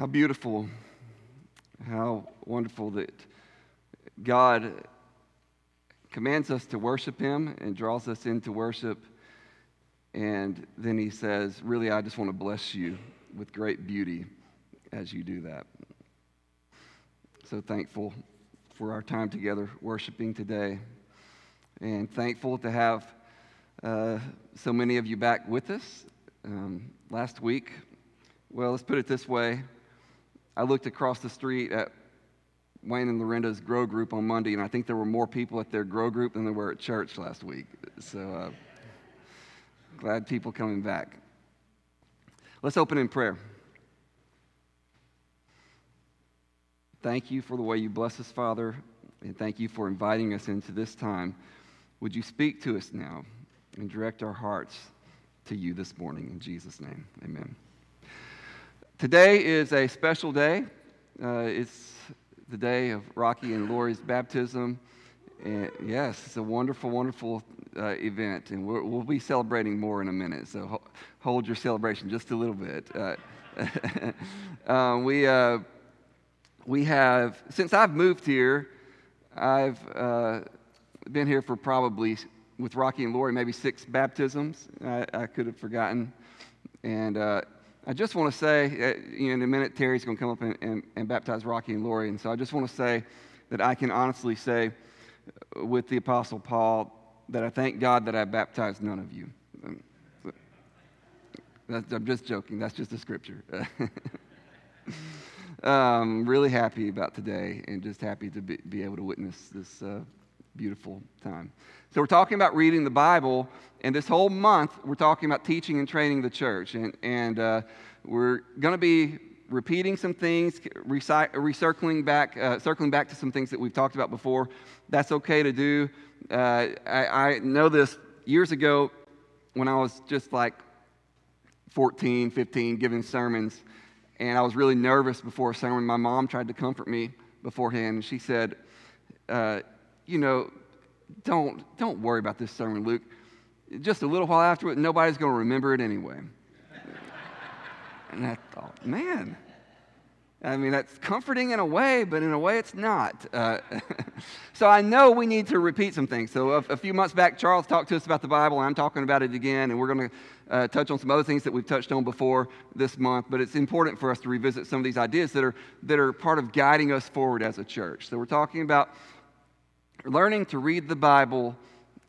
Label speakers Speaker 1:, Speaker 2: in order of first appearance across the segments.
Speaker 1: How beautiful, how wonderful that God commands us to worship Him and draws us into worship. And then He says, Really, I just want to bless you with great beauty as you do that. So thankful for our time together worshiping today. And thankful to have uh, so many of you back with us. Um, last week, well, let's put it this way I looked across the street at Wayne and Lorenda's Grow Group on Monday, and I think there were more people at their Grow Group than there were at church last week. So uh, glad people coming back. Let's open in prayer. Thank you for the way you bless us, Father, and thank you for inviting us into this time. Would you speak to us now and direct our hearts to you this morning? In Jesus' name, amen. Today is a special day. Uh, it's the day of Rocky and Lori's baptism. And yes, it's a wonderful, wonderful uh, event, and we will be celebrating more in a minute. So ho- hold your celebration just a little bit. Uh, um, we uh, we have since I've moved here, I've uh, been here for probably with Rocky and Lori maybe six baptisms. I, I could have forgotten, and uh, I just want to say, uh, in a minute, Terry's going to come up and, and, and, baptize Rocky and Lori. And so I just want to say that I can honestly say uh, with the Apostle Paul that I thank God that I baptized none of you. Um, I'm just joking. That's just a scripture. um, really happy about today and just happy to be, be able to witness this uh, beautiful time. So, we're talking about reading the Bible, and this whole month we're talking about teaching and training the church. And, and uh, we're going to be repeating some things, recircling back, uh, circling back to some things that we've talked about before. That's okay to do. Uh, I, I know this years ago when I was just like 14, 15, giving sermons, and I was really nervous before a sermon. My mom tried to comfort me beforehand, and she said, uh, You know, don't, don't worry about this sermon, Luke. Just a little while after it, nobody's going to remember it anyway. and I thought, man, I mean, that's comforting in a way, but in a way it's not. Uh, so I know we need to repeat some things. So a, a, few months back, Charles talked to us about the Bible. I'm talking about it again, and we're going to uh, touch on some other things that we've touched on before this month. But it's important for us to revisit some of these ideas that are, that are part of guiding us forward as a church. So we're talking about learning to read the Bible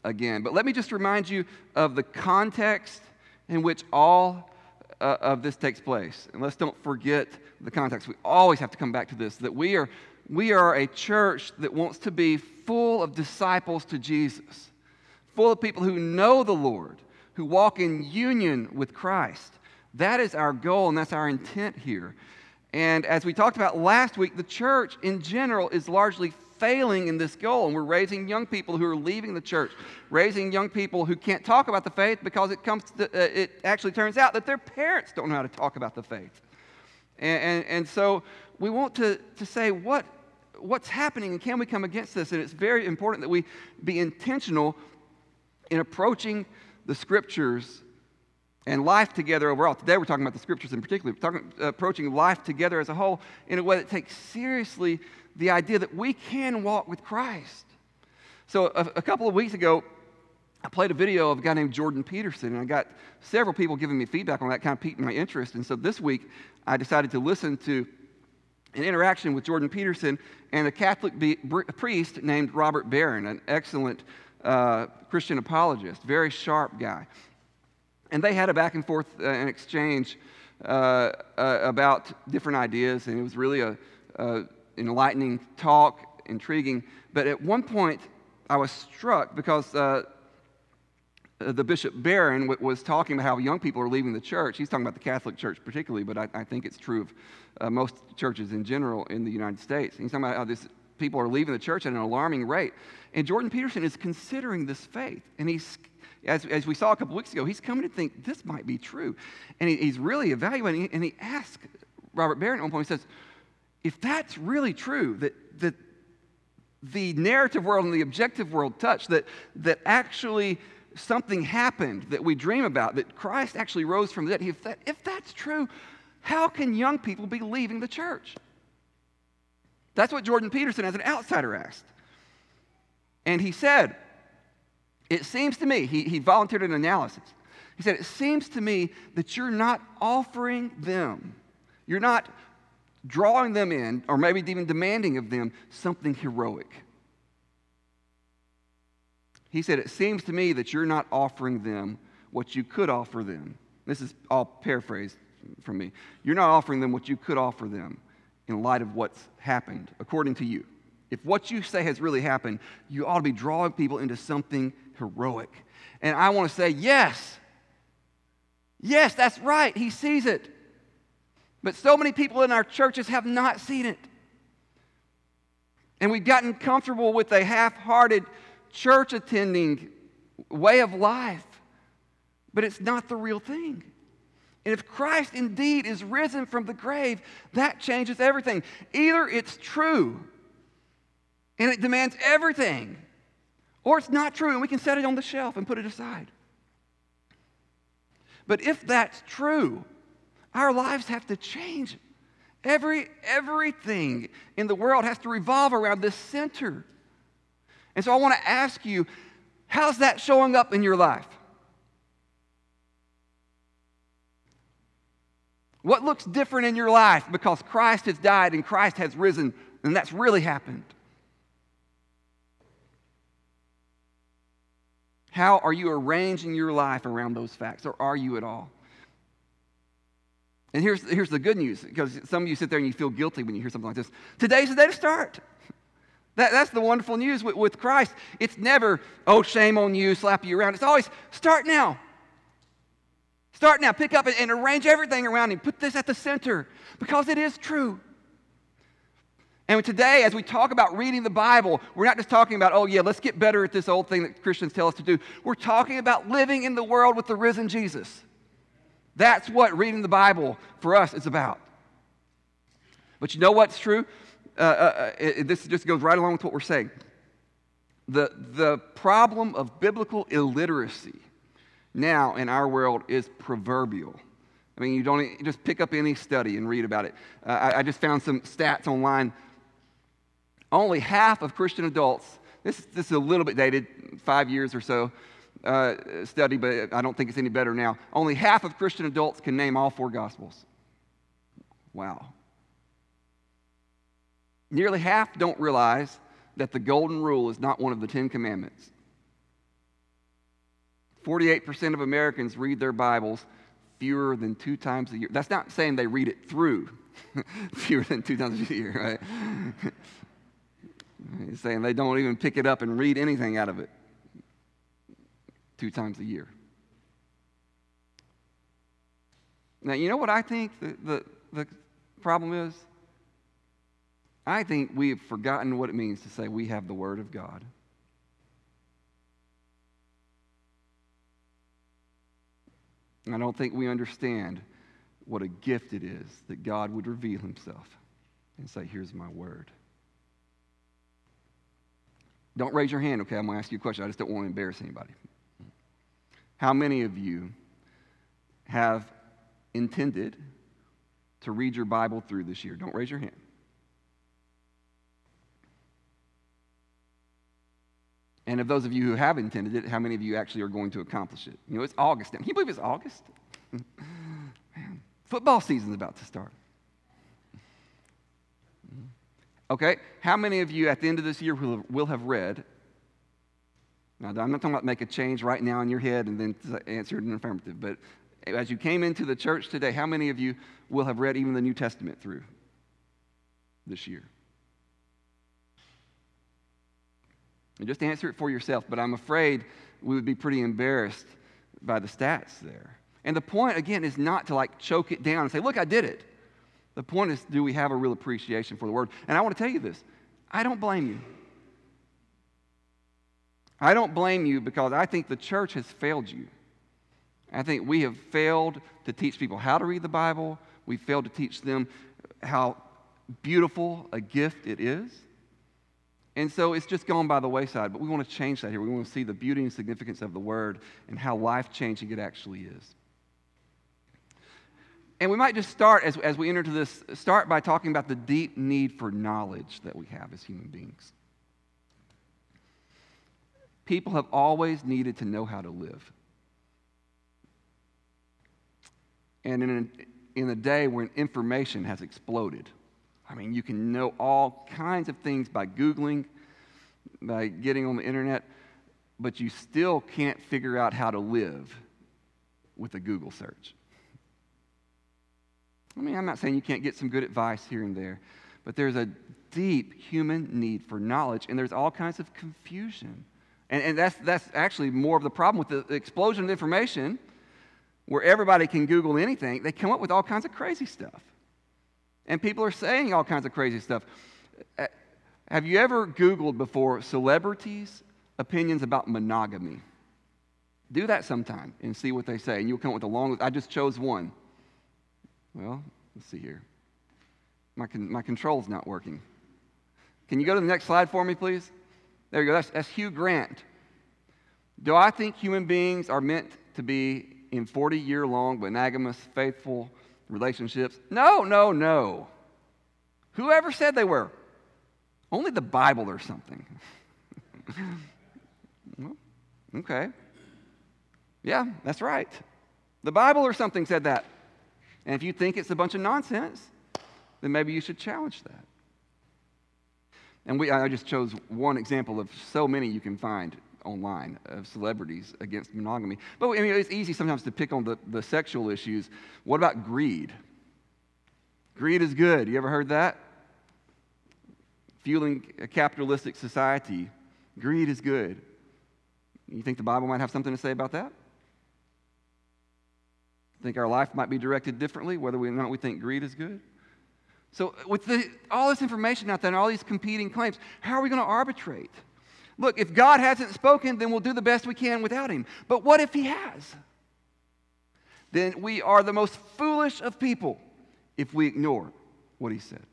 Speaker 1: again. But let me just remind you of the context in which all uh, of this takes place. And let's don't forget the context. We always have to come back to this that we are, we are a church that wants to be full of disciples to Jesus, full of people who know the Lord, who walk in union with Christ. That is our goal, and that's our intent here. And as we talked about last week, the church in general is largely failing in this goal. And we're raising young people who are leaving the church, raising young people who can't talk about the faith because it, comes to, uh, it actually turns out that their parents don't know how to talk about the faith. And, and, and so we want to, to say, what, what's happening and can we come against this? And it's very important that we be intentional in approaching the scriptures and life together overall. Today we're talking about the scriptures in particular. We're talking, approaching life together as a whole in a way that takes seriously the idea that we can walk with Christ. So, a, a, couple of weeks ago, I played a video of a guy named Jordan Peterson, and I got several people giving me feedback on that, kind of piqued my interest. And so this week, I decided to listen to an interaction with Jordan Peterson and a Catholic be, priest named Robert Barron, an excellent uh, Christian apologist, very sharp guy. And they had a back and forth uh, an exchange uh, uh about different ideas, and it was really a, a enlightening talk, intriguing. But at one point, I was struck because uh, the Bishop Barron w- was talking about how young people are leaving the church. He's talking about the Catholic Church particularly, but I, I think it's true of uh, most churches in general in the United States. he's talking about how this, people are leaving the church at an alarming rate. And Jordan Peterson is considering this faith. And he's, as, as we saw a couple weeks ago, he's coming to think this might be true. And he, he's really evaluating it. And he asked Robert Barron at one point, he says, if that's really true, that, that the narrative world and the objective world touch, that, that actually something happened that we dream about, that Christ actually rose from the dead, if, that, if that's true, How can young people be leaving the church? That's what Jordan Peterson, as an outsider, asked. And he said, It seems to me, he, he volunteered an analysis. He said, It seems to me that you're not offering them, you're not drawing them in, or maybe even demanding of them something heroic. He said, It seems to me that you're not offering them what you could offer them. This is all paraphrased from me. You're not offering them what you could offer them in light of what's happened, according to you. If what you say has really happened, you ought to be drawing people into something heroic. And I want to say, yes. Yes, that's right. He sees it. But so many people in our churches have not seen it. And we've gotten comfortable with a half hearted church attending way of life. But it's not the real thing. And if Christ indeed is risen from the grave, that changes everything. Either it's true and it demands everything, or it's not true and we can set it on the shelf and put it aside. But if that's true, our lives have to change. Every, everything in the world has to revolve around this center. And so I want to ask you, how's that showing up in your life? What looks different in your life because Christ has died and Christ has risen and that's really happened? How are you arranging your life around those facts, or are you at all? And here's, here's the good news because some of you sit there and you feel guilty when you hear something like this. Today's the day to start. That, that's the wonderful news with, with Christ. It's never, oh, shame on you, slap you around. It's always, start now. Start now. Pick up and, and arrange everything around him. Put this at the center because it is true. And today, as we talk about reading the Bible, we're not just talking about, oh, yeah, let's get better at this old thing that Christians tell us to do. We're talking about living in the world with the risen Jesus. That's what reading the Bible for us is about. But you know what's true? Uh, uh, uh it, this just goes right along with what we're saying. The, the problem of biblical illiteracy now in our world is proverbial. I mean, you don't just pick up any study and read about it. Uh, I, I, just found some stats online. Only half of Christian adults, this, this is a little bit dated, five years or so, uh, study, but I don't think it's any better now. Only half of Christian adults can name all four Gospels. Wow. Nearly half don't realize that the Golden Rule is not one of the Ten Commandments. 48% of Americans read their Bibles fewer than two times a year. That's not saying they read it through fewer than two times a year, right? He's saying they don't even pick it up and read anything out of it two times a year. Now, you know what I think the, the, the problem is? I think we have forgotten what it means to say we have the Word of God. I don't think we understand what a gift it is that God would reveal Himself and say, Here's my Word. Don't raise your hand, okay? I'm going to ask you a question. I just don't want to embarrass anybody. How many of you have intended to read your Bible through this year? Don't raise your hand. And of those of you who have intended it, how many of you actually are going to accomplish it? You know, it's August now. Can you believe it's August? Man, football season's about to start. Okay, how many of you at the end of this year will will have read now, I'm not talking about make a change right now in your head and then answer it in affirmative, but as you came into the church today, how many of you will have read even the New Testament through this year? And just answer it for yourself, but I'm afraid we would be pretty embarrassed by the stats there. And the point, again, is not to like choke it down and say, look, I did it. The point is, do we have a real appreciation for the word? And I want to tell you this I don't blame you. I don't blame you because I think the church has failed you. I think we have failed to teach people how to read the Bible. We failed to teach them how beautiful a gift it is. And so it's just gone by the wayside. But we want to change that here. We want to see the beauty and significance of the Word and how life changing it actually is. And we might just start, as, as we enter into this, start by talking about the deep need for knowledge that we have as human beings. People have always needed to know how to live. And in a, in a day when information has exploded, I mean, you can know all kinds of things by Googling, by getting on the internet, but you still can't figure out how to live with a Google search. I mean, I'm not saying you can't get some good advice here and there, but there's a deep human need for knowledge, and there's all kinds of confusion. And, and that's, that's actually more of the problem with the explosion of information, where everybody can Google anything. They come up with all kinds of crazy stuff. And people are saying all kinds of crazy stuff. Uh, have you ever Googled before celebrities' opinions about monogamy? Do that sometime and see what they say. And you'll come up with a long list. I just chose one. Well, let's see here. My, con- my control's not working. Can you go to the next slide for me, please? There you go. That's, that's Hugh Grant. Do I think human beings are meant to be in 40 year long, monogamous, faithful relationships? No, no, no. Whoever said they were? Only the Bible or something. okay. Yeah, that's right. The Bible or something said that. And if you think it's a bunch of nonsense, then maybe you should challenge that. And we, I just chose one example of so many you can find online of celebrities against monogamy. But I mean, it's easy sometimes to pick on the, the sexual issues. What about greed? Greed is good. You ever heard that? Fueling a capitalistic society, greed is good. You think the Bible might have something to say about that? Think our life might be directed differently, whether or not we think greed is good? So, with the, all this information out there and all these competing claims, how are we going to arbitrate? Look, if God hasn't spoken, then we'll do the best we can without Him. But what if He has? Then we are the most foolish of people if we ignore what He said.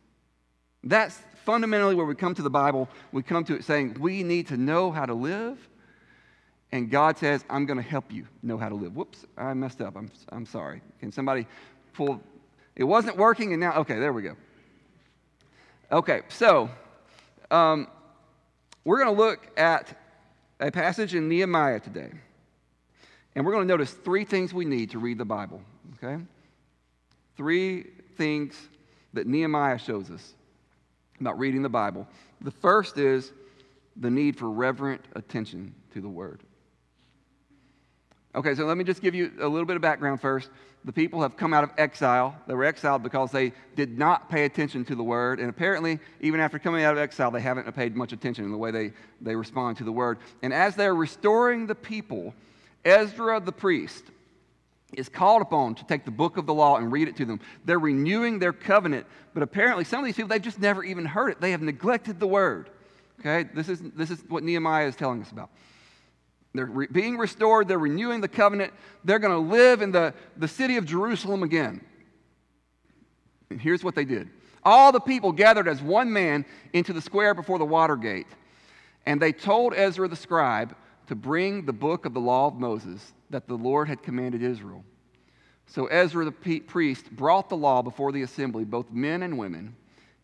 Speaker 1: That's fundamentally where we come to the Bible. We come to it saying we need to know how to live and God says, I'm going to help you know how to live. Whoops, I messed up. I'm, I'm sorry. Can somebody pull? It wasn't working, and now, okay, there we go. Okay, so um, we're going to look at a passage in Nehemiah today. And we're going to notice three things we need to read the Bible, okay? Three things that Nehemiah shows us about reading the Bible. The first is the need for reverent attention to the Word. Okay, so let me just give you a little bit of background first. The people have come out of exile. They were exiled because they did not pay attention to the word. And apparently, even after coming out of exile, they haven't paid much attention in the way they, they respond to the word. And as they're restoring the people, Ezra the priest is called upon to take the book of the law and read it to them. They're renewing their covenant, but apparently, some of these people, they've just never even heard it. They have neglected the word. Okay, this is, this is what Nehemiah is telling us about. They're re- being restored, they're renewing the covenant, they're going to live in the, the city of Jerusalem again. And here's what they did all the people gathered as one man into the square before the water gate, and they told Ezra the scribe to bring the book of the law of Moses that the Lord had commanded Israel. So Ezra the priest brought the law before the assembly, both men and women,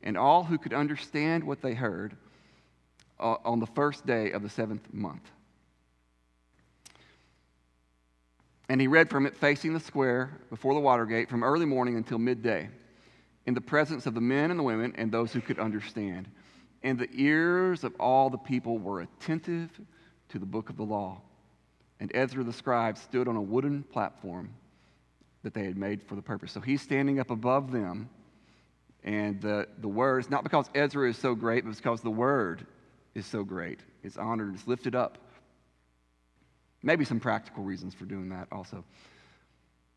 Speaker 1: and all who could understand what they heard uh, on the first day of the seventh month. And he read from it facing the square before the water gate from early morning until midday, in the presence of the men and the women and those who could understand. And the ears of all the people were attentive to the book of the law. And Ezra the scribe stood on a wooden platform that they had made for the purpose. So he's standing up above them, and the, the words, not because Ezra is so great, but because the word is so great. It's honored, it's lifted up. Maybe some practical reasons for doing that also.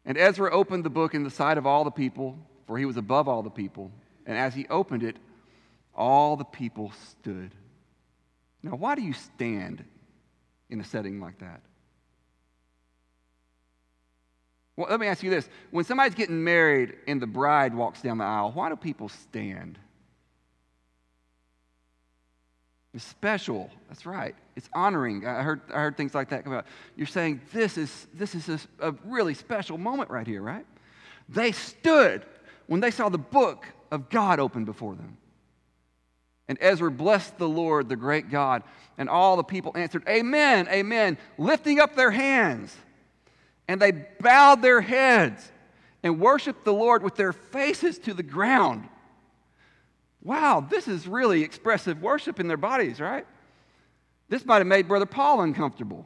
Speaker 1: And Ezra opened the book in the sight of all the people, for he was above all the people. And as he opened it, all the people stood. Now, why do you stand in a setting like that? Well, let me ask you this. When somebody's getting married and the bride walks down the aisle, why do people stand? It's special. That's right. It's honoring. I heard, I heard things like that come out. You're saying this is, this is a, a really special moment right here, right? They stood when they saw the book of God open before them. And Ezra blessed the Lord, the great God, and all the people answered, Amen, Amen, lifting up their hands. And they bowed their heads and worshiped the Lord with their faces to the ground. Wow, this is really expressive worship in their bodies, right? This might have made Brother Paul uncomfortable.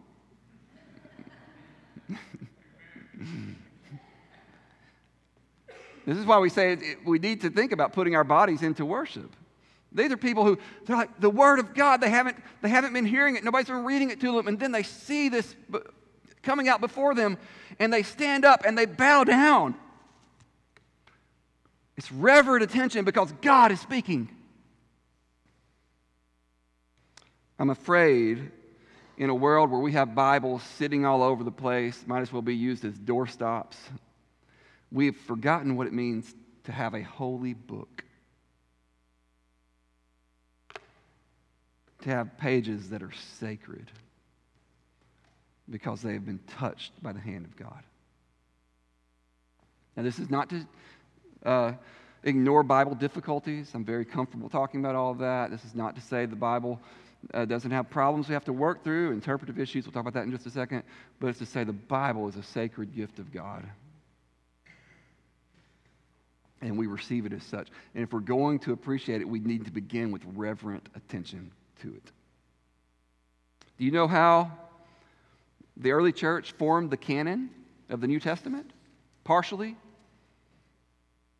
Speaker 1: this is why we say we need to think about putting our bodies into worship. These are people who they're like the word of God. They haven't they haven't been hearing it. Nobody's been reading it to them, and then they see this coming out before them, and they stand up and they bow down. It's reverent attention because God is speaking. I'm afraid in a world where we have Bibles sitting all over the place, might as well be used as doorstops, we've forgotten what it means to have a holy book. To have pages that are sacred because they have been touched by the hand of God. Now, this is not to uh, ignore Bible difficulties. I'm very comfortable talking about all of that. This is not to say the Bible uh, doesn't have problems we have to work through, interpretive issues. We'll talk about that in just a second. But it's to say the Bible is a sacred gift of God. And we receive it as such. And if we're going to appreciate it, we need to begin with reverent attention to it. Do you know how the early church formed the canon of the New Testament? Partially.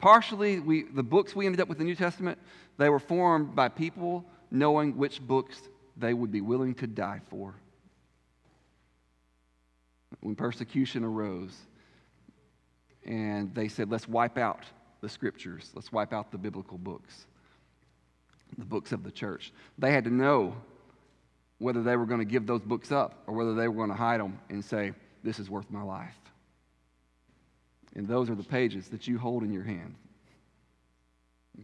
Speaker 1: Partially, we, the books we ended up with the New Testament, they were formed by people knowing which books they would be willing to die for. When persecution arose, and they said, let's wipe out the scriptures, let's wipe out the biblical books, the books of the church. They had to know whether they were going to give those books up or whether they were going to hide them and say, This is worth my life. And those are the pages that you hold in your hand.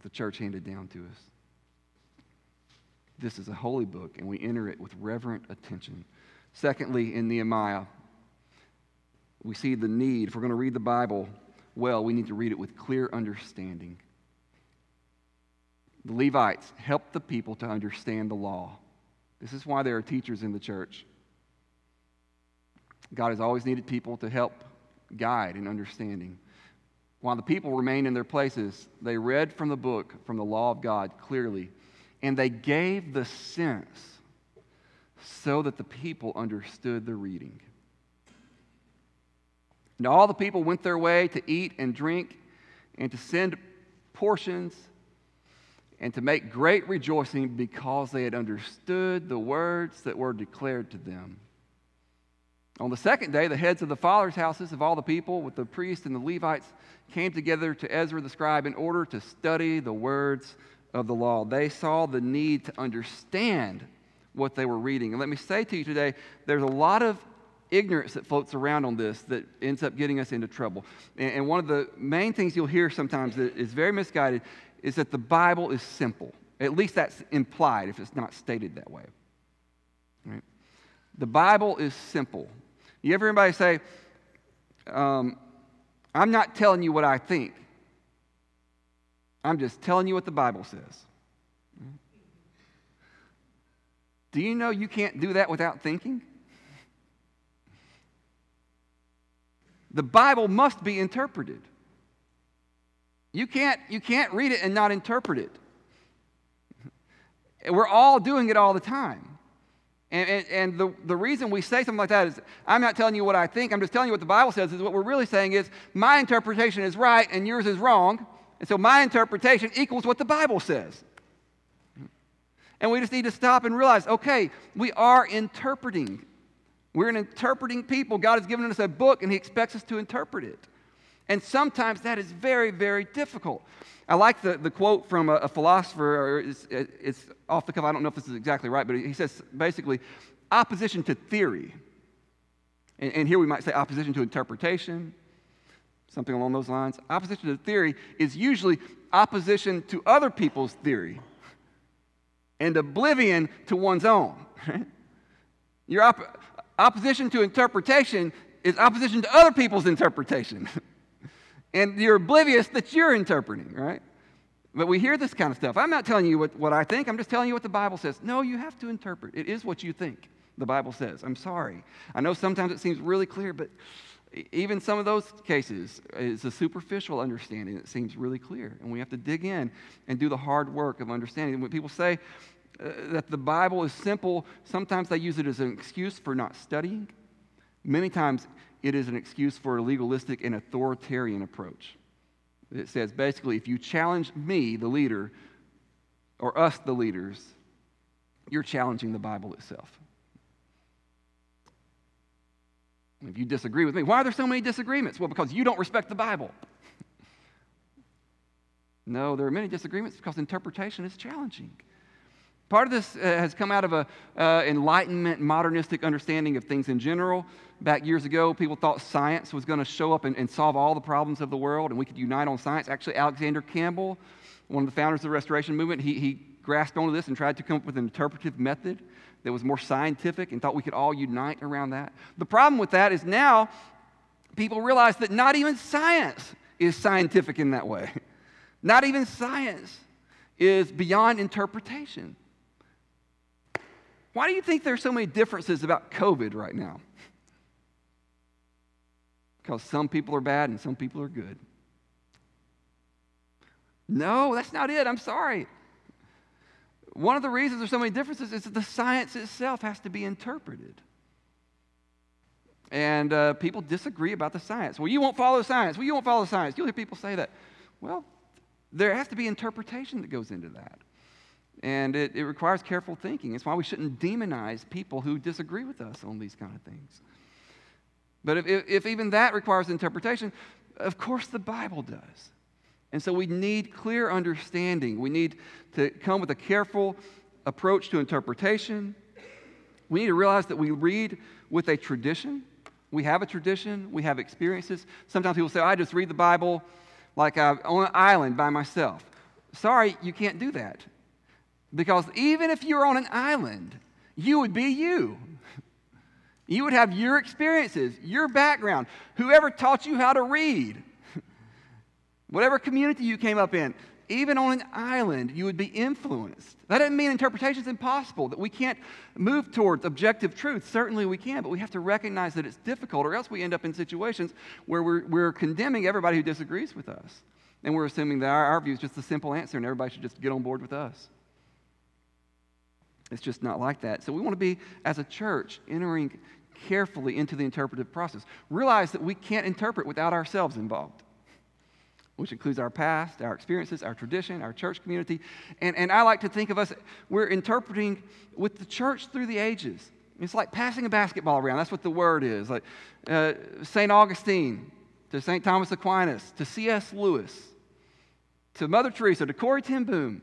Speaker 1: The church handed down to us. This is a holy book, and we enter it with reverent attention. Secondly, in Nehemiah, we see the need. If we're going to read the Bible well, we need to read it with clear understanding. The Levites helped the people to understand the law. This is why there are teachers in the church. God has always needed people to help guide and understanding. While the people remained in their places, they read from the book, from the law of God clearly and they gave the sense so that the people understood the reading. Now, all the people went their way to eat and drink and to send portions and to make great rejoicing because they had understood the words that were declared to them. On the second day, the heads of the fathers' houses of all the people, with the priests and the Levites, came together to Ezra the scribe in order to study the words of the law. They saw the need to understand what they were reading. And let me say to you today, there's a lot of ignorance that floats around on this that ends up getting us into trouble. And, one of the main things you'll hear sometimes that is very misguided is that the Bible is simple. At least that's implied if it's not stated that way. The Bible is simple. You ever anybody say, um, I'm not telling you what I think. I'm just telling you what the Bible says. Do you know you can't do that without thinking? The Bible must be interpreted. You can't, you can't read it and not interpret it. We're all doing it all the time. And, and, and, the, the reason we say something like that is I'm not telling you what I think, I'm just telling you what the Bible says. Is what we're really saying is my interpretation is right and yours is wrong. And so my interpretation equals what the Bible says. And we just need to stop and realize okay, we are interpreting. We're an interpreting people. God has given us a book and He expects us to interpret it. And sometimes that is very, very difficult. I like the, the quote from a, a philosopher, it's, it's off the cuff, I don't know if this is exactly right, but he says basically opposition to theory. And, and here we might say opposition to interpretation, something along those lines. Opposition to theory is usually opposition to other people's theory and oblivion to one's own. Your op- opposition to interpretation is opposition to other people's interpretation. and you're oblivious that you're interpreting, right? But we hear this kind of stuff. I'm not telling you what, what I think, I'm just telling you what the Bible says. No, you have to interpret. It is what you think, the Bible says. I'm sorry. I know sometimes it seems really clear, but even some of those cases, it's a superficial understanding that seems really clear. And we have to dig in and do the hard work of understanding. When people say uh, that the Bible is simple, sometimes they use it as an excuse for not studying. Many times it is an excuse for a legalistic and authoritarian approach. It says basically, if you challenge me, the leader, or us, the leaders, you're challenging the Bible itself. If you disagree with me, why are there so many disagreements? Well, because you don't respect the Bible. no, there are many disagreements because interpretation is challenging. Part of this uh, has come out of an uh, enlightenment, modernistic understanding of things in general. Back years ago, people thought science was going to show up and, and, solve all the problems of the world, and we could unite on science. Actually, Alexander Campbell, one of the founders of the Restoration Movement, he, he grasped onto this and tried to come up with an interpretive method that was more scientific and thought we could all unite around that. The problem with that is now people realize that not even science is scientific in that way. Not even science is beyond interpretation. Why do you think there's so many differences about COVID right now? Because some people are bad and some people are good. No, that's not it. I'm sorry. One of the reasons there's so many differences is that the science itself has to be interpreted. And uh, people disagree about the science. Well, you won't follow science. Well, you won't follow science. You'll hear people say that. Well, there has to be interpretation that goes into that. And it, it requires careful thinking. It's why we shouldn't demonize people who disagree with us on these kind of things. But if, if, if even that requires interpretation, of course the Bible does. And so we need clear understanding. We need to come with a careful approach to interpretation. We need to realize that we read with a tradition. We have a tradition, we have experiences. Sometimes people say, I just read the Bible like I'm on an island by myself. Sorry, you can't do that. Because even if you're on an island, you would be you. You would have your experiences, your background, whoever taught you how to read, whatever community you came up in. Even on an island, you would be influenced. That doesn't mean interpretation is impossible, that we can't move towards objective truth. Certainly we can, but we have to recognize that it's difficult, or else we end up in situations where we're, we're condemning everybody who disagrees with us. And we're assuming that our, our view is just the simple answer and everybody should just get on board with us. It's just not like that. So we want to be, as a church, entering carefully into the interpretive process. Realize that we can't interpret without ourselves involved, which includes our past, our experiences, our tradition, our church community. And, and I like to think of us, we're interpreting with the church through the ages. It's like passing a basketball around. That's what the word is. Like uh, St. Augustine to St. Thomas Aquinas to C.S. Lewis to Mother Teresa to Corrie ten Boom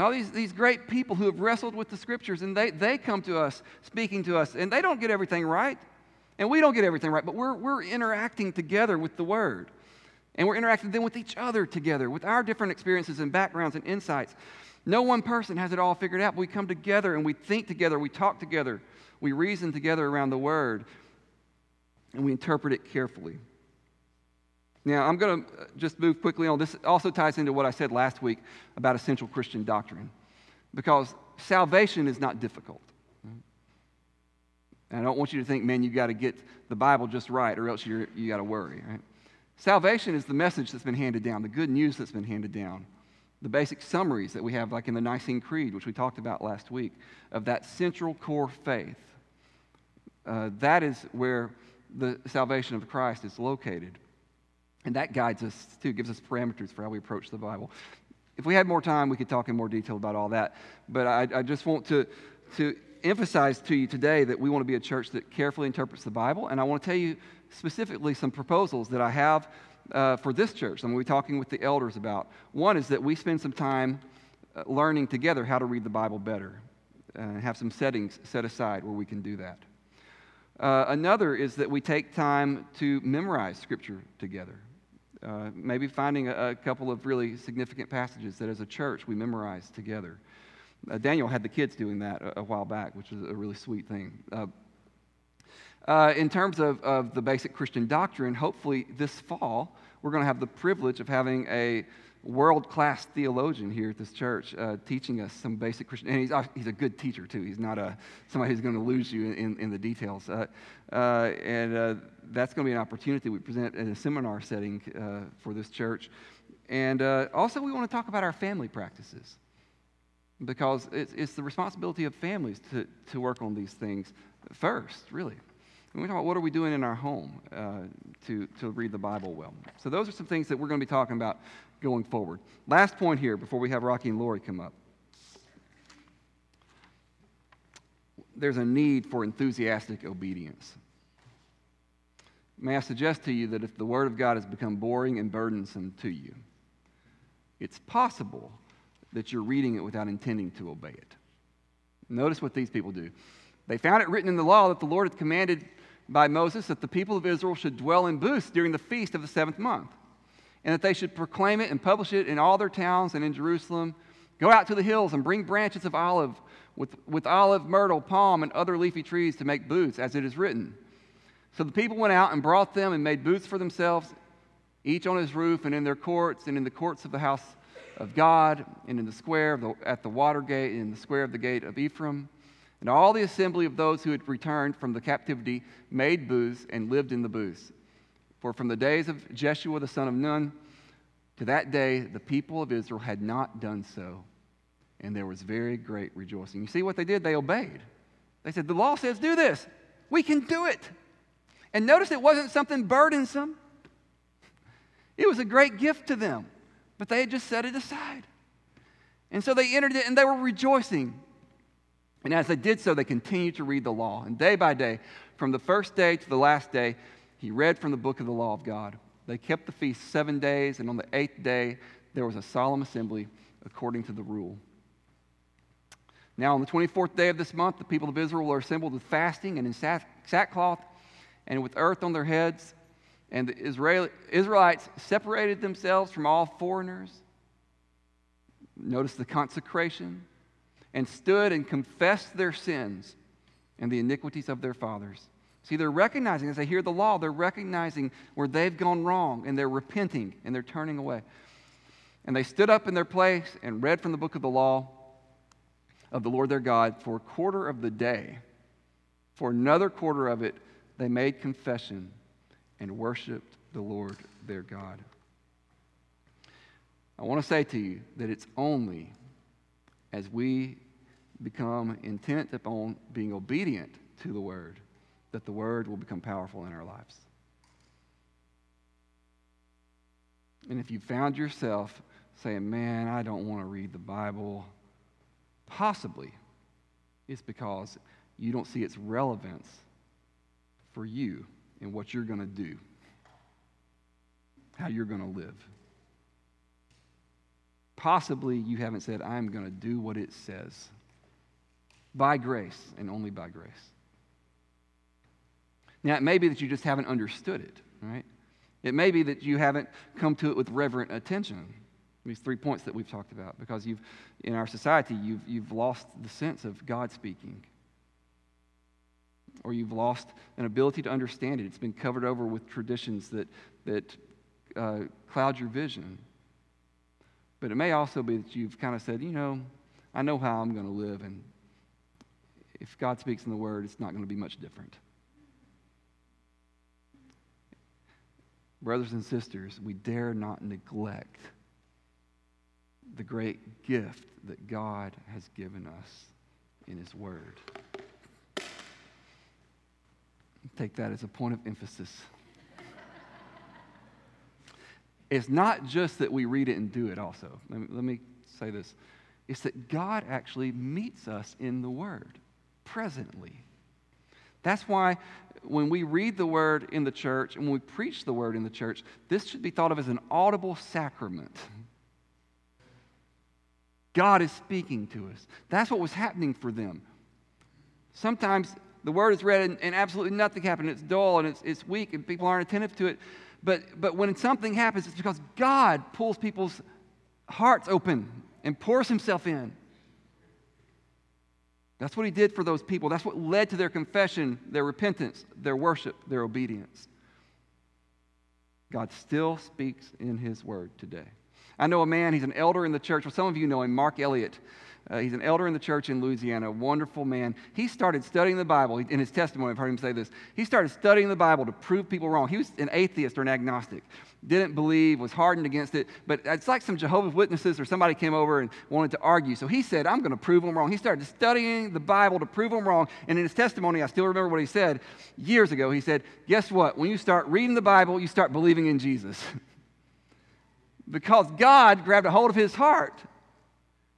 Speaker 1: all these, these great people who have wrestled with the scriptures, and they, they come to us, speaking to us, and they don't get everything right. And we don't get everything right, but we're, we're interacting together with the Word. And we're interacting then with each other together, with our different experiences and backgrounds and insights. No one person has it all figured out. We come together and we think together, we talk together, we reason together around the Word, and we interpret it carefully. Now, I'm going to uh, just move quickly on. This also ties into what I said last week about essential Christian doctrine, because salvation is not difficult. And I don't want you to think, man, you've got to get the Bible just right, or else you're, you got to worry. Right? Salvation is the message that's been handed down, the good news that's been handed down, the basic summaries that we have, like in the Nicene Creed, which we talked about last week, of that central core faith. Uh, that is where the salvation of Christ is located. And that guides us too, gives us parameters for how we approach the Bible. If we had more time, we could talk in more detail about all that. But I, I just want to, to emphasize to you today that we want to be a church that carefully interprets the Bible. And I want to tell you specifically some proposals that I have uh, for this church. I'm going to be talking with the elders about. One is that we spend some time uh, learning together how to read the Bible better and have some settings set aside where we can do that. Uh, another is that we take time to memorize Scripture together. Uh, maybe finding a, a, couple of really significant passages that as a church we memorize together. Uh, Daniel had the kids doing that a, a, while back, which was a really sweet thing. Uh, Uh, in terms of, of the basic Christian doctrine, hopefully this fall we're going to have the privilege of having a world class theologian here at this church uh, teaching us some basic Christian. And he's, uh, he's a good teacher, too. He's not a, somebody who's going to lose you in, in the details. Uh, uh and uh, that's going to be an opportunity we present in a seminar setting uh, for this church. And also, we want to talk about our family practices because it's, it's the responsibility of families to, to work on these things first, really. We talk about what are we doing in our home uh, to, to read the Bible well. So those are some things that we're going to be talking about going forward. Last point here before we have Rocky and Lori come up. There's a need for enthusiastic obedience. May I suggest to you that if the Word of God has become boring and burdensome to you, it's possible that you're reading it without intending to obey it. Notice what these people do. They found it written in the law that the Lord had commanded by Moses that the people of Israel should dwell in booths during the feast of the seventh month, and that they should proclaim it and publish it in all their towns and in Jerusalem. Go out to the hills and bring branches of olive with, with olive, myrtle, palm, and other leafy trees to make booths, as it is written. So the people went out and brought them and made booths for themselves, each on his roof and in their courts and in the courts of the house of God and in the square the, at the water gate and in the square of the gate of Ephraim. And all the assembly of those who had returned from the captivity made booths and lived in the booths. For from the days of Jeshua the son of Nun to that day, the people of Israel had not done so, and there was very great rejoicing. You see what they did? They obeyed. They said, The law says do this. We can do it. And notice it wasn't something burdensome, it was a great gift to them, but they had just set it aside. And so they entered it and they were rejoicing. And as they did so, they continued to read the law. And day by day, from the first day to the last day, he read from the book of the law of God. They kept the feast seven days, and on the eighth day, there was a solemn assembly according to the rule. Now, on the 24th day of this month, the people of Israel were assembled with fasting and in sackcloth and with earth on their heads. And the Israel, Israelites separated themselves from all foreigners. Notice the consecration and stood and confessed their sins and the iniquities of their fathers. See, they're recognizing, as they hear the law, they're recognizing where they've gone wrong and they're repenting and they're turning away. And they stood up in their place and read from the book of the law of the Lord their God for a quarter of the day. For another quarter of it, they made confession and worshiped the Lord their God. I want to say to you that it's only as we become intent upon being obedient to the word, that the word will become powerful in our lives. And if you found yourself saying, Man, I don't want to read the Bible, possibly it's because you don't see its relevance for you and what you're going to do, how you're going to live. Possibly you haven't said, I'm going to do what it says by grace and only by grace. Now, it may be that you just haven't understood it, right? It may be that you haven't come to it with reverent attention. These three points that we've talked about, because you've, in our society, you've, you've lost the sense of God speaking. Or you've lost an ability to understand it. It's been covered over with traditions that, that uh, cloud your vision. But it may also be that you've kind of said, you know, I know how I'm going to live, and if God speaks in the Word, it's not going to be much different. Brothers and sisters, we dare not neglect the great gift that God has given us in His Word. Take that as a point of emphasis. it's not just that we read it and do it, also. Let me, let me say this it's that God actually meets us in the Word presently. That's why when we read the word in the church and when we preach the word in the church, this should be thought of as an audible sacrament. God is speaking to us. That's what was happening for them. Sometimes the word is read and, and absolutely nothing happened. It's dull and it's, it's weak and people aren't attentive to it. But, but when something happens, it's because God pulls people's hearts open and pours himself in. That's what he did for those people. That's what led to their confession, their repentance, their worship, their obedience. God still speaks in his word today. I know a man, he's an elder in the church. Well, some of you know him, Mark Elliott. Uh, he's an elder in the church in Louisiana, a wonderful man. He started studying the Bible. In his testimony, I've heard him say this. He started studying the Bible to prove people wrong. He was an atheist or an agnostic, didn't believe, was hardened against it. But it's like some Jehovah's Witnesses or somebody came over and wanted to argue. So he said, I'm going to prove them wrong. He started studying the Bible to prove them wrong. And in his testimony, I still remember what he said years ago. He said, Guess what? When you start reading the Bible, you start believing in Jesus. because God grabbed a hold of his heart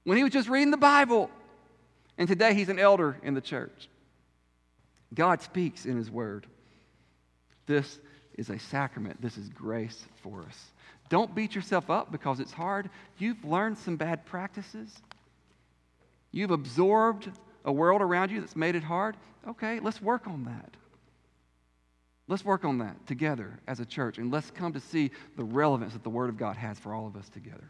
Speaker 1: when he was just reading the Bible. And today he's an elder in the church. God speaks in his word. This is a sacrament, this is grace for us. Don't beat yourself up because it's hard. You've learned some bad practices. You've absorbed a world around you that's made it hard. Okay, let's work on that. Let's work on that together as a church, and let's come to see the relevance that the Word of God has for all of us together.